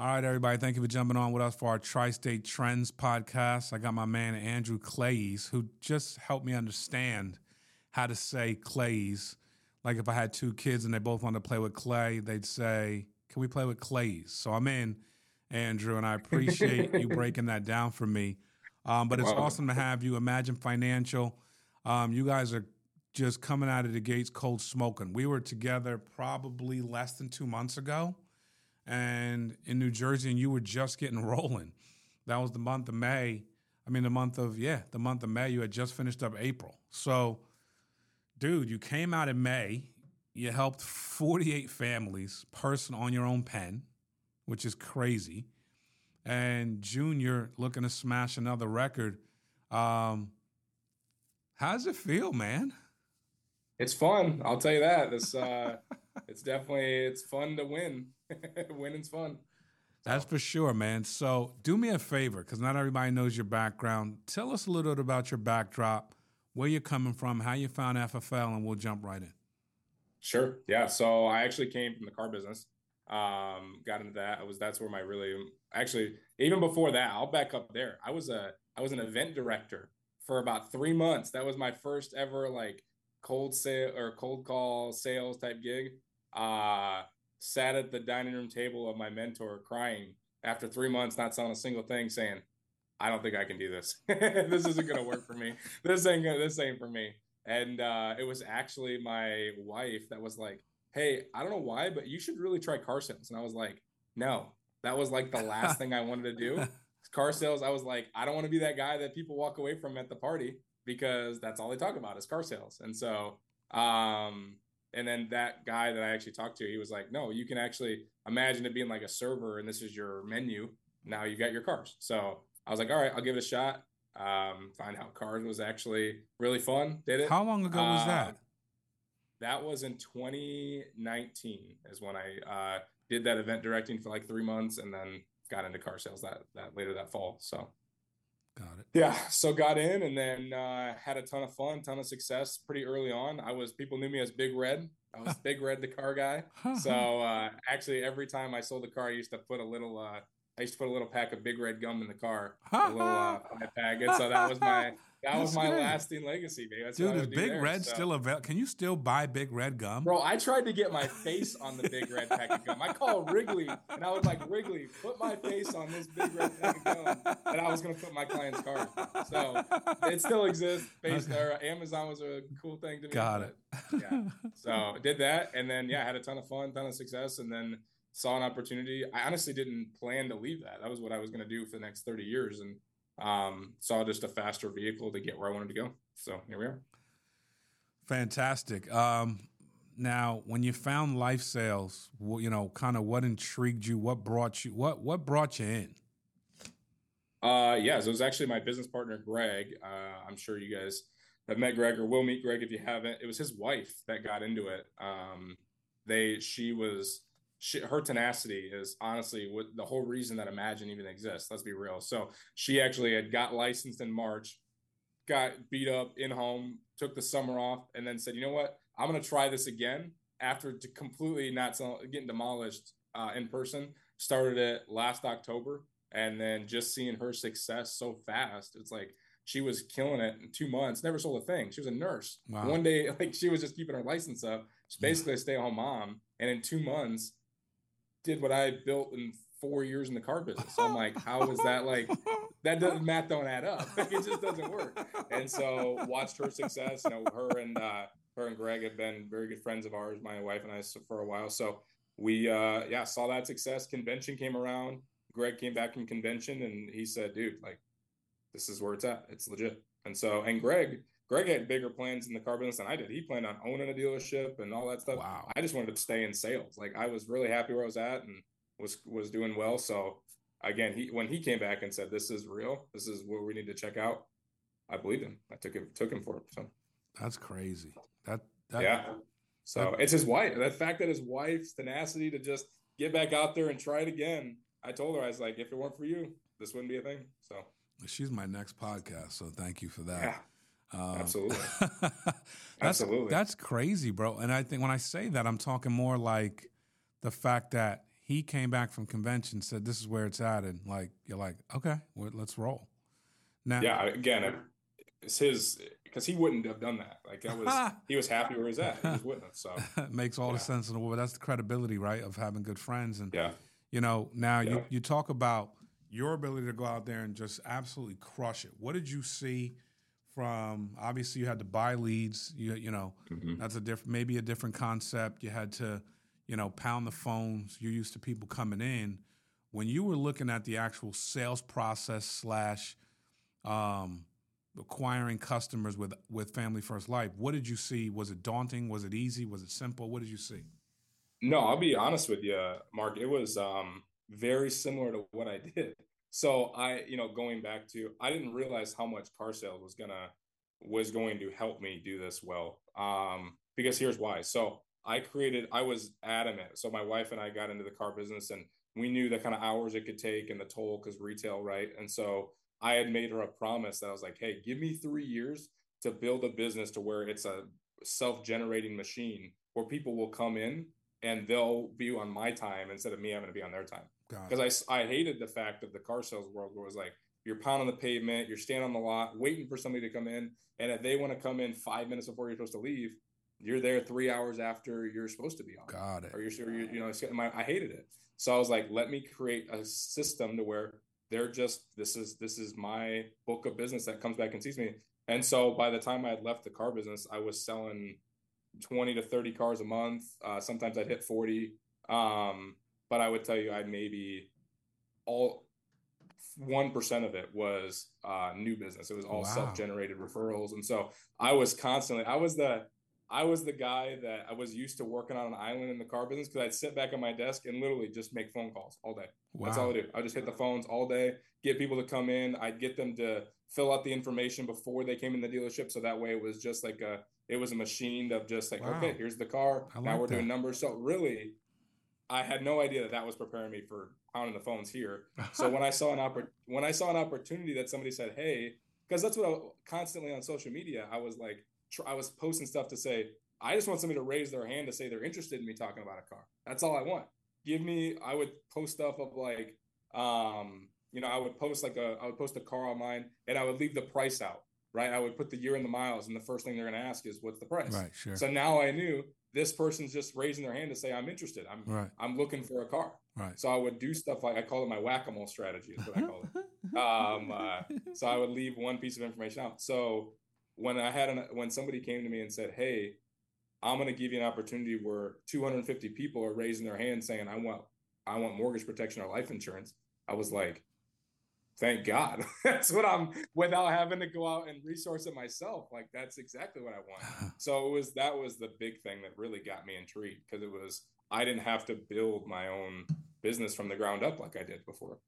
All right, everybody. Thank you for jumping on with us for our Tri State Trends podcast. I got my man Andrew Claeys, who just helped me understand how to say Claeys. Like if I had two kids and they both wanted to play with clay, they'd say, Can we play with Clays? So I'm in, Andrew, and I appreciate you breaking that down for me. Um, but it's wow. awesome to have you. Imagine Financial. Um, you guys are just coming out of the gates cold smoking. We were together probably less than two months ago and in New Jersey, and you were just getting rolling. That was the month of May. I mean, the month of, yeah, the month of May. You had just finished up April. So, dude, you came out in May. You helped 48 families, person on your own pen, which is crazy. And June, you're looking to smash another record. Um, how does it feel, man? It's fun. I'll tell you that. This, uh, it's definitely it's fun to win. Winning's fun. That's for sure, man. So do me a favor, because not everybody knows your background. Tell us a little bit about your backdrop, where you're coming from, how you found FFL, and we'll jump right in. Sure. Yeah. So I actually came from the car business. Um, got into that. I was that's where my really actually even before that, I'll back up there. I was a I was an event director for about three months. That was my first ever like cold sale or cold call sales type gig. Uh sat at the dining room table of my mentor crying after three months not selling a single thing, saying, I don't think I can do this. this isn't gonna work for me. This ain't gonna, this ain't for me. And uh, it was actually my wife that was like, Hey, I don't know why, but you should really try car sales. And I was like, No, that was like the last thing I wanted to do. Car sales, I was like, I don't want to be that guy that people walk away from at the party because that's all they talk about is car sales. And so um and then that guy that I actually talked to, he was like, no, you can actually imagine it being like a server and this is your menu. Now you've got your cars. So I was like, all right, I'll give it a shot. Um, find out cars was actually really fun. Did it? How long ago was uh, that? That was in 2019 is when I uh, did that event directing for like three months and then got into car sales that, that later that fall. So. Yeah. So got in and then uh, had a ton of fun, ton of success pretty early on. I was people knew me as Big Red. I was Big Red, the car guy. so uh, actually, every time I sold a car, I used to put a little. Uh, I used to put a little pack of Big Red gum in the car, a little uh, pack. And so that was my that was my great. lasting legacy, baby. That's Dude, is Big there, Red so. still available? Can you still buy Big Red gum? Bro, I tried to get my face on the Big Red pack of gum. I called Wrigley and I was like, Wrigley, put my face on this Big Red pack of gum that I was going to put my client's card. So it still exists. Based okay. Amazon was a cool thing to me. Got it. yeah. So did that. And then, yeah, had a ton of fun, ton of success. And then saw an opportunity. I honestly didn't plan to leave that. That was what I was going to do for the next 30 years. And um, saw just a faster vehicle to get where I wanted to go. So here we are. Fantastic. Um, now, when you found life sales, you know, kind of what intrigued you? What brought you? What what brought you in? Uh, yeah, so it was actually my business partner Greg. Uh, I'm sure you guys have met Greg or will meet Greg if you haven't. It was his wife that got into it. Um, they she was she, her tenacity is honestly what the whole reason that Imagine even exists. Let's be real. So she actually had got licensed in March, got beat up in home, took the summer off, and then said, you know what, I'm going to try this again after completely not getting demolished uh, in person. Started it last October, and then just seeing her success so fast, it's like she was killing it in two months. Never sold a thing. She was a nurse. Wow. One day, like she was just keeping her license up. She's basically a stay-at-home mom, and in two months did what I built in four years in the car business. So I'm like, how is that like that doesn't math don't add up. Like, it just doesn't work. And so watched her success. You know, her and uh, her and Greg have been very good friends of ours, my wife and I for a while. So we uh yeah, saw that success. Convention came around. Greg came back from convention and he said, dude, like this is where it's at. It's legit. And so and Greg Greg had bigger plans in the car business than I did. He planned on owning a dealership and all that stuff. Wow. I just wanted to stay in sales. Like I was really happy where I was at and was was doing well. So again, he when he came back and said, "This is real. This is what we need to check out," I believed him. I took him took him for it. So that's crazy. That, that yeah. So that, it's his wife. The fact that his wife's tenacity to just get back out there and try it again. I told her I was like, if it weren't for you, this wouldn't be a thing. So she's my next podcast. So thank you for that. Yeah. Um, Absolutely. that's, Absolutely. That's crazy, bro. And I think when I say that, I'm talking more like the fact that he came back from convention, said this is where it's at, and like you're like, okay, well, let's roll. Now, yeah, again, it's his because he wouldn't have done that. Like that was he was happy where he's at. He was wouldn't have. So it makes all yeah. the sense in the world. That's the credibility, right, of having good friends. And yeah, you know, now yeah. you you talk about your ability to go out there and just absolutely crush it. What did you see? From obviously you had to buy leads. You you know mm-hmm. that's a different maybe a different concept. You had to you know pound the phones. You're used to people coming in. When you were looking at the actual sales process slash um, acquiring customers with with Family First Life. What did you see? Was it daunting? Was it easy? Was it simple? What did you see? No, I'll be honest with you, Mark. It was um, very similar to what I did. So I, you know, going back to, I didn't realize how much car sales was gonna was going to help me do this well. Um, because here's why. So I created, I was adamant. So my wife and I got into the car business, and we knew the kind of hours it could take and the toll because retail, right? And so I had made her a promise that I was like, hey, give me three years to build a business to where it's a self generating machine where people will come in and they'll be on my time instead of me having to be on their time. Because I, I hated the fact of the car sales world where it was like, you're pounding the pavement, you're standing on the lot, waiting for somebody to come in. And if they want to come in five minutes before you're supposed to leave, you're there three hours after you're supposed to be on. Got it. Or you're, you you know, my, I hated it. So I was like, let me create a system to where they're just this is this is my book of business that comes back and sees me and so by the time i had left the car business i was selling 20 to 30 cars a month uh, sometimes i'd hit 40 um, but i would tell you i maybe all 1% of it was uh, new business it was all wow. self-generated referrals and so i was constantly i was the I was the guy that I was used to working on an island in the car business because I'd sit back at my desk and literally just make phone calls all day. Wow. That's all I do. I just hit the phones all day, get people to come in. I'd get them to fill out the information before they came in the dealership, so that way it was just like a it was a machine of just like wow. okay, here's the car. Like now we're that. doing numbers. So really, I had no idea that that was preparing me for pounding the phones here. So when I saw an oppor- when I saw an opportunity that somebody said, hey, because that's what I, constantly on social media, I was like I was posting stuff to say, I just want somebody to raise their hand to say they're interested in me talking about a car. That's all I want. Give me, I would post stuff of like, um, you know, I would post like a, I would post a car online and I would leave the price out, right? I would put the year and the miles, and the first thing they're going to ask is, what's the price? Right, sure. So now I knew this person's just raising their hand to say, I'm interested. I'm, right. I'm looking for a car. Right. So I would do stuff like I call it my whack a mole strategy, is what I call it. um, uh, so I would leave one piece of information out. So when I had an, when somebody came to me and said, "Hey, I'm going to give you an opportunity where 250 people are raising their hand saying I want I want mortgage protection or life insurance," I was like, "Thank God, that's what I'm without having to go out and resource it myself. Like that's exactly what I want." so it was that was the big thing that really got me intrigued because it was I didn't have to build my own business from the ground up like I did before.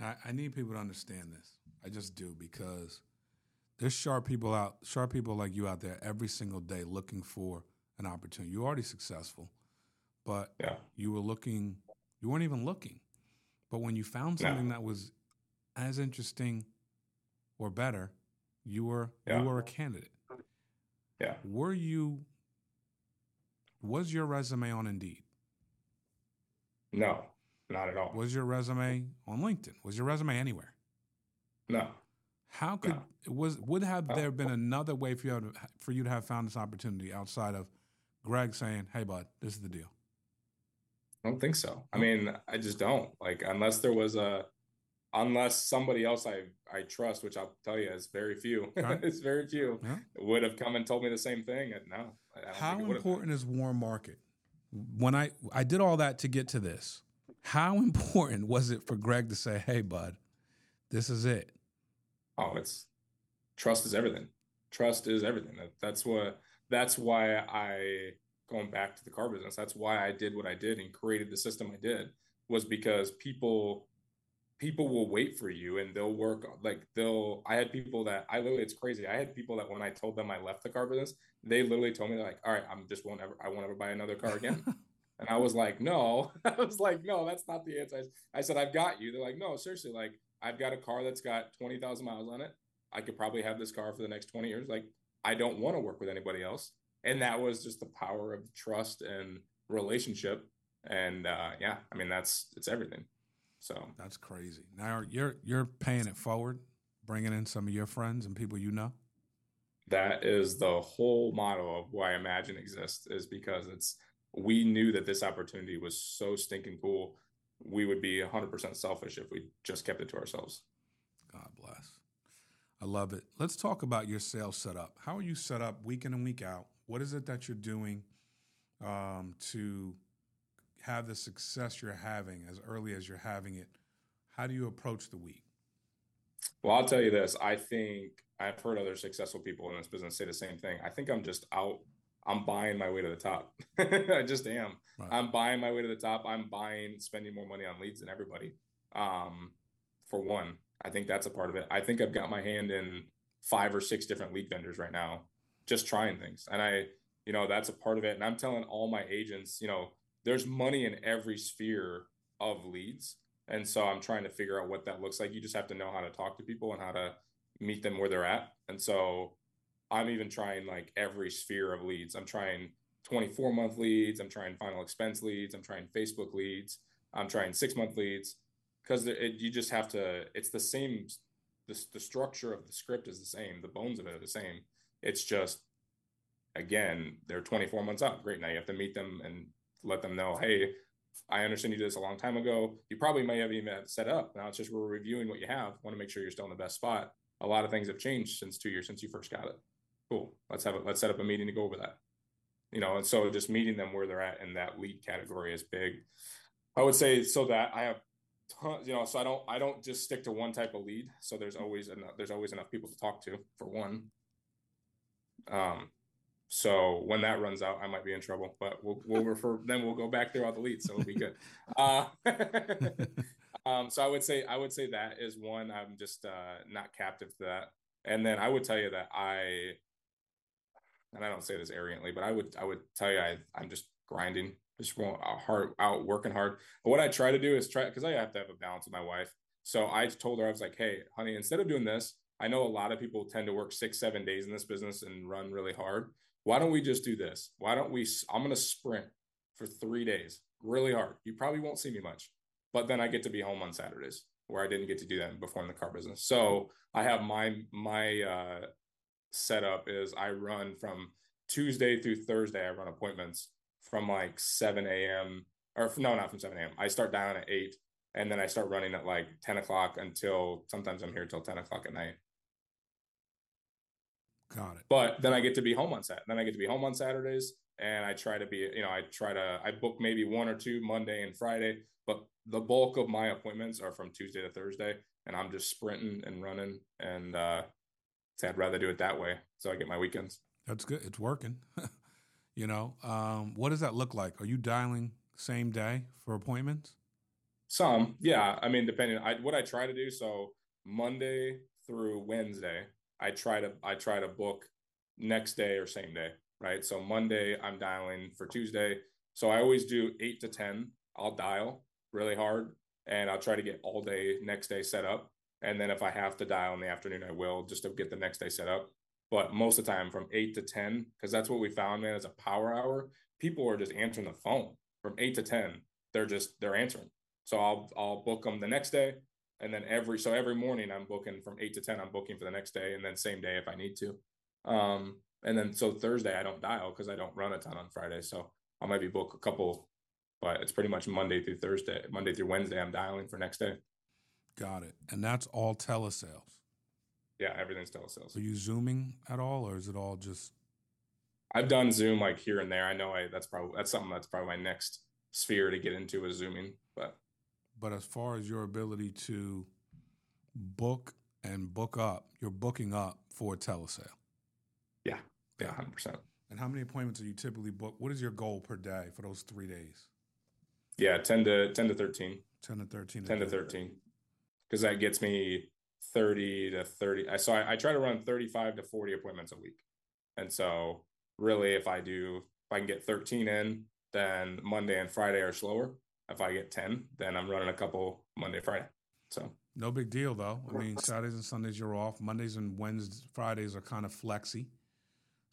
I, I need people to understand this. I just do because there's sharp people out, sharp people like you out there every single day looking for an opportunity. You're already successful, but yeah. you were looking, you weren't even looking. But when you found something that was as interesting or better, you were yeah. you were a candidate. Yeah. Were you was your resume on Indeed? No, not at all. Was your resume on LinkedIn? Was your resume anywhere? No. How could no. was would have there been another way for you to, for you to have found this opportunity outside of Greg saying, "Hey, bud, this is the deal"? I don't think so. I mean, I just don't like unless there was a unless somebody else I I trust, which I'll tell you is very few. Right. it's very few yeah. would have come and told me the same thing. No, how important is warm market? When I I did all that to get to this, how important was it for Greg to say, "Hey, bud, this is it"? oh, it's trust is everything. Trust is everything. That, that's what that's why I going back to the car business. That's why I did what I did and created the system I did was because people people will wait for you and they'll work like they'll I had people that I literally it's crazy. I had people that when I told them I left the car business, they literally told me like, all right, I'm just won't ever I won't ever buy another car again. and I was like, no. I was like, no, that's not the answer. I, said, I've got you. They're like, no, seriously, like I've got a car that's got 20,000 miles on it. I could probably have this car for the next 20 years. Like, I don't want to work with anybody else. And that was just the power of trust and relationship And uh, yeah, I mean that's it's everything. So that's crazy. Now you're you're paying it forward, bringing in some of your friends and people you know. That is the whole model of why Imagine exists is because it's we knew that this opportunity was so stinking cool. We would be 100% selfish if we just kept it to ourselves. God bless. I love it. Let's talk about your sales setup. How are you set up week in and week out? What is it that you're doing um, to have the success you're having as early as you're having it? How do you approach the week? Well, I'll tell you this. I think I've heard other successful people in this business say the same thing. I think I'm just out. I'm buying my way to the top. I just am. Right. I'm buying my way to the top. I'm buying, spending more money on leads than everybody. Um, for one, I think that's a part of it. I think I've got my hand in five or six different lead vendors right now, just trying things. And I, you know, that's a part of it. And I'm telling all my agents, you know, there's money in every sphere of leads. And so I'm trying to figure out what that looks like. You just have to know how to talk to people and how to meet them where they're at. And so I'm even trying like every sphere of leads. I'm trying 24 month leads. I'm trying final expense leads. I'm trying Facebook leads. I'm trying six month leads because you just have to, it's the same. The, the structure of the script is the same. The bones of it are the same. It's just, again, they're 24 months out. Great. Now you have to meet them and let them know, hey, I understand you did this a long time ago. You probably may have even set up. Now it's just we're reviewing what you have. Want to make sure you're still in the best spot. A lot of things have changed since two years since you first got it. Cool. Let's have it. Let's set up a meeting to go over that. You know, and so just meeting them where they're at in that lead category is big. I would say so that I have tons, you know, so I don't I don't just stick to one type of lead. So there's always enough there's always enough people to talk to for one. Um, so when that runs out, I might be in trouble, but we'll we'll refer. then we'll go back through all the leads, so it'll be good. Uh, um, so I would say I would say that is one. I'm just uh, not captive to that, and then I would tell you that I, and I don't say this arrogantly, but I would I would tell you I I'm just grinding, just hard out working hard. But what I try to do is try because I have to have a balance with my wife. So I told her I was like, hey, honey, instead of doing this, I know a lot of people tend to work six, seven days in this business and run really hard why don't we just do this? Why don't we? I'm going to sprint for three days really hard. You probably won't see me much, but then I get to be home on Saturdays where I didn't get to do that before in the car business. So I have my, my, uh, setup is I run from Tuesday through Thursday. I run appointments from like 7 a.m. or no, not from 7 a.m. I start down at eight and then I start running at like 10 o'clock until sometimes I'm here till 10 o'clock at night. Got it. But then I get to be home on Saturday. Then I get to be home on Saturdays, and I try to be, you know, I try to I book maybe one or two Monday and Friday, but the bulk of my appointments are from Tuesday to Thursday, and I'm just sprinting and running, and uh, so I'd rather do it that way, so I get my weekends. That's good. It's working. you know, um, what does that look like? Are you dialing same day for appointments? Some, yeah. I mean, depending. I what I try to do. So Monday through Wednesday, I try to I try to book next day or same day, right? So Monday I'm dialing for Tuesday. So I always do 8 to 10. I'll dial really hard and I'll try to get all day next day set up. And then if I have to dial in the afternoon, I will just to get the next day set up. But most of the time from 8 to 10 because that's what we found man as a power hour, people are just answering the phone from 8 to 10. They're just they're answering. So I'll I'll book them the next day and then every so every morning I'm booking from eight to ten. I'm booking for the next day, and then same day if I need to. Um, and then so Thursday I don't dial because I don't run a ton on Friday, so I might be book a couple, but it's pretty much Monday through Thursday, Monday through Wednesday. I'm dialing for next day. Got it, and that's all telesales. Yeah, everything's telesales. Are you zooming at all, or is it all just? I've done Zoom like here and there. I know I that's probably that's something that's probably my next sphere to get into is zooming, but but as far as your ability to book and book up, you're booking up for a telesale. Yeah, yeah, hundred percent. And how many appointments are you typically book? What is your goal per day for those three days? Yeah, ten to ten to thirteen. Ten to thirteen. Ten to thirteen, because that gets me thirty to thirty. I so I, I try to run thirty-five to forty appointments a week, and so really, if I do, if I can get thirteen in, then Monday and Friday are slower if I get 10, then I'm running a couple Monday, Friday. So no big deal though. I mean, Saturdays and Sundays you're off. Mondays and Wednesdays, Fridays are kind of flexy.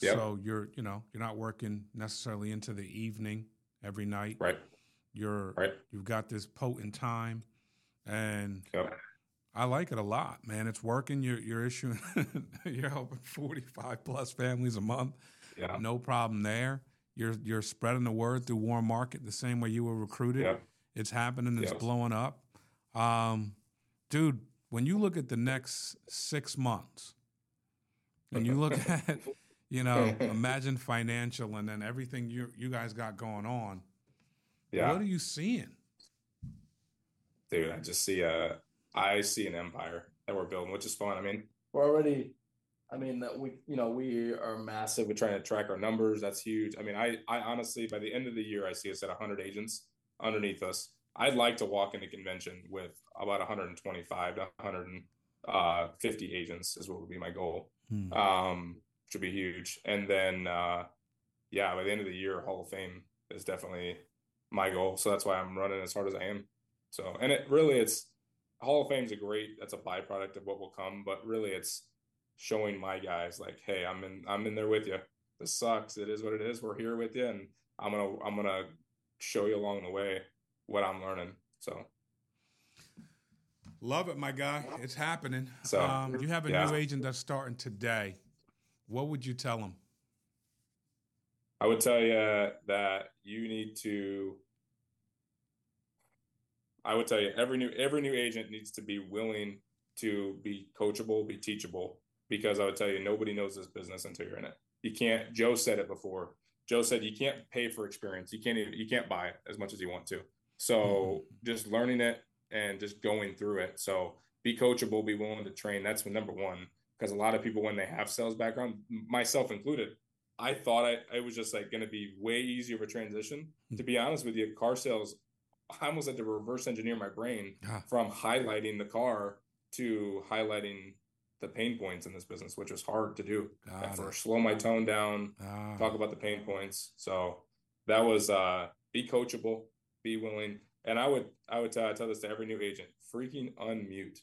Yep. So you're, you know, you're not working necessarily into the evening every night. Right. You're Right. you've got this potent time, and Yep. I like it a lot, man. It's working. You're you're issuing, you're helping 45 plus families a month. Yeah. No problem there. You're you're spreading the word through Warm Market the same way you were recruited. Yep. It's happening. It's Yep. blowing up. Um, dude, when you look at the next six months, and you look at, you know, Imagine Financial, and then everything you you guys got going on, Yeah. what are you seeing? dude i just see a i see an empire that we're building which is fun i mean we're already i mean that we you know we are massive we're trying to track our numbers. That's huge. I mean i i honestly by the end of the year i see us at 100 agents underneath us. I'd like to walk into convention with about 125 to 150 agents is what would be my goal. Hmm. um should be huge. And then uh yeah by the end of the year hall of fame is definitely my goal. So that's why i'm running as hard as i am. So and it really it's hall of fame's a great that's a byproduct of what will come but really it's showing my guys like hey i'm in i'm in there with you this sucks it is what it is we're here with you and i'm gonna i'm gonna show you along the way what i'm learning so Love it, my guy. It's happening. So, um, you have a yeah. new agent that's starting today. What would you tell him? I would tell you that you need to. I would tell you every new every new agent needs to be willing to be coachable, be teachable, because I would tell you nobody knows this business until you're in it. You can't. Joe said it before. Joe said you can't pay for experience. You can't even you can't buy it as much as you want to. So just learning it and just going through it. So be coachable, be willing to train. That's number one. Because a lot of people, when they have sales background, myself included, I thought I, it was just like going to be way easier of a transition. To be honest with you, car sales, I almost had to reverse engineer my brain Ah. from highlighting the car to highlighting the pain points in this business, which is hard to do Got at it. first. Slow my tone down, Ah, talk about the pain points. So that was uh, be coachable, be willing. And I would I would tell, I tell this to every new agent: freaking unmute.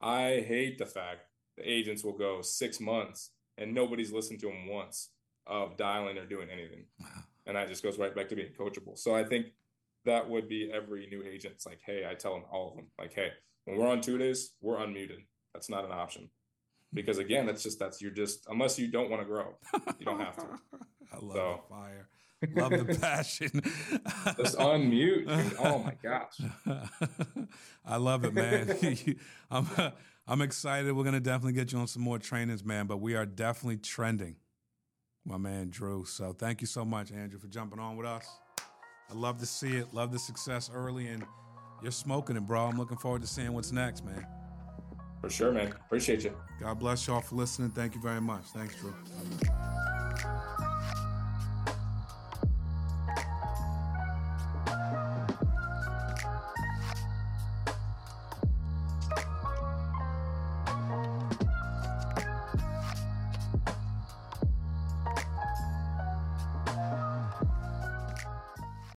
I hate the fact the agents will go six months and nobody's listened to them once of dialing or doing anything, and that just goes right back to being coachable. So I think that would be every new agent. It's like, hey, I tell them all of them, like, hey, when we're on two days, we're unmuted. That's not an option because again, that's just that's you're just unless you don't want to grow, you don't have to. I love So. the fire. Love the passion. Just unmute. dude. Oh my gosh. I love it, man. I'm I'm excited. We're gonna definitely get you on some more trainings, man. But we are definitely trending, my man Drew. So thank you so much, Andrew, for jumping on with us. I love to see it. Love the success early, and you're smoking it, bro. I'm looking forward to seeing what's next, man. For sure, man. Appreciate you. God bless y'all for listening. Thank you very much. Thanks, Drew.